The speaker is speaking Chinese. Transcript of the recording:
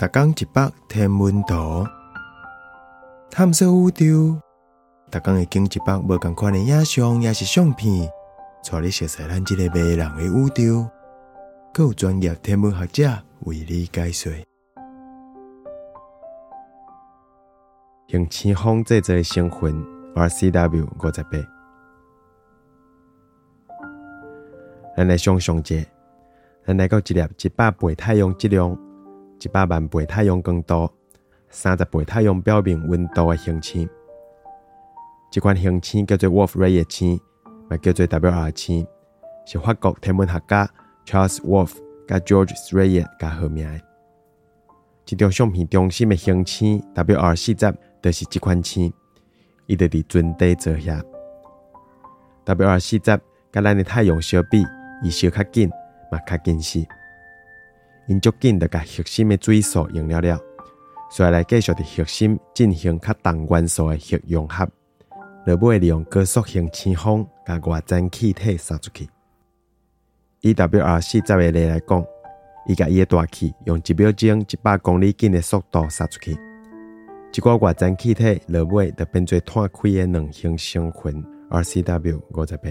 逐工一百天文图，探索宇宙。逐工会经一百无共款的影像，也是相片，带你熟悉咱这个迷人的宇宙。更有专业天文学者为你解说。用青风制作的成分 RCW 五十八，咱来想象者，咱来到一粒一百倍太阳质量。一百万倍太阳光度、三十倍太阳表面温度的恒星，这款恒星叫做 Wolf-Rayet 星，也叫做 WR 星，是法国天文学家 Charles Wolf 甲 George Rayet 加合名的。这张相片中心的恒星 WR 四十，就是这款星，伊就伫准地坐下。WR 四十甲咱的太阳相比，伊烧较紧，嘛较近视。因足紧就甲核心的水素用了了，所以来继续伫核心进行较重元素的核融合，落尾利用高速型气风甲外层气体散出去。以 W R 四十个例来讲，伊甲伊的大气用一秒钟一百公里紧的速度散出去，一个外层气体落尾就变做碳气的两行星群 R C W 五十八。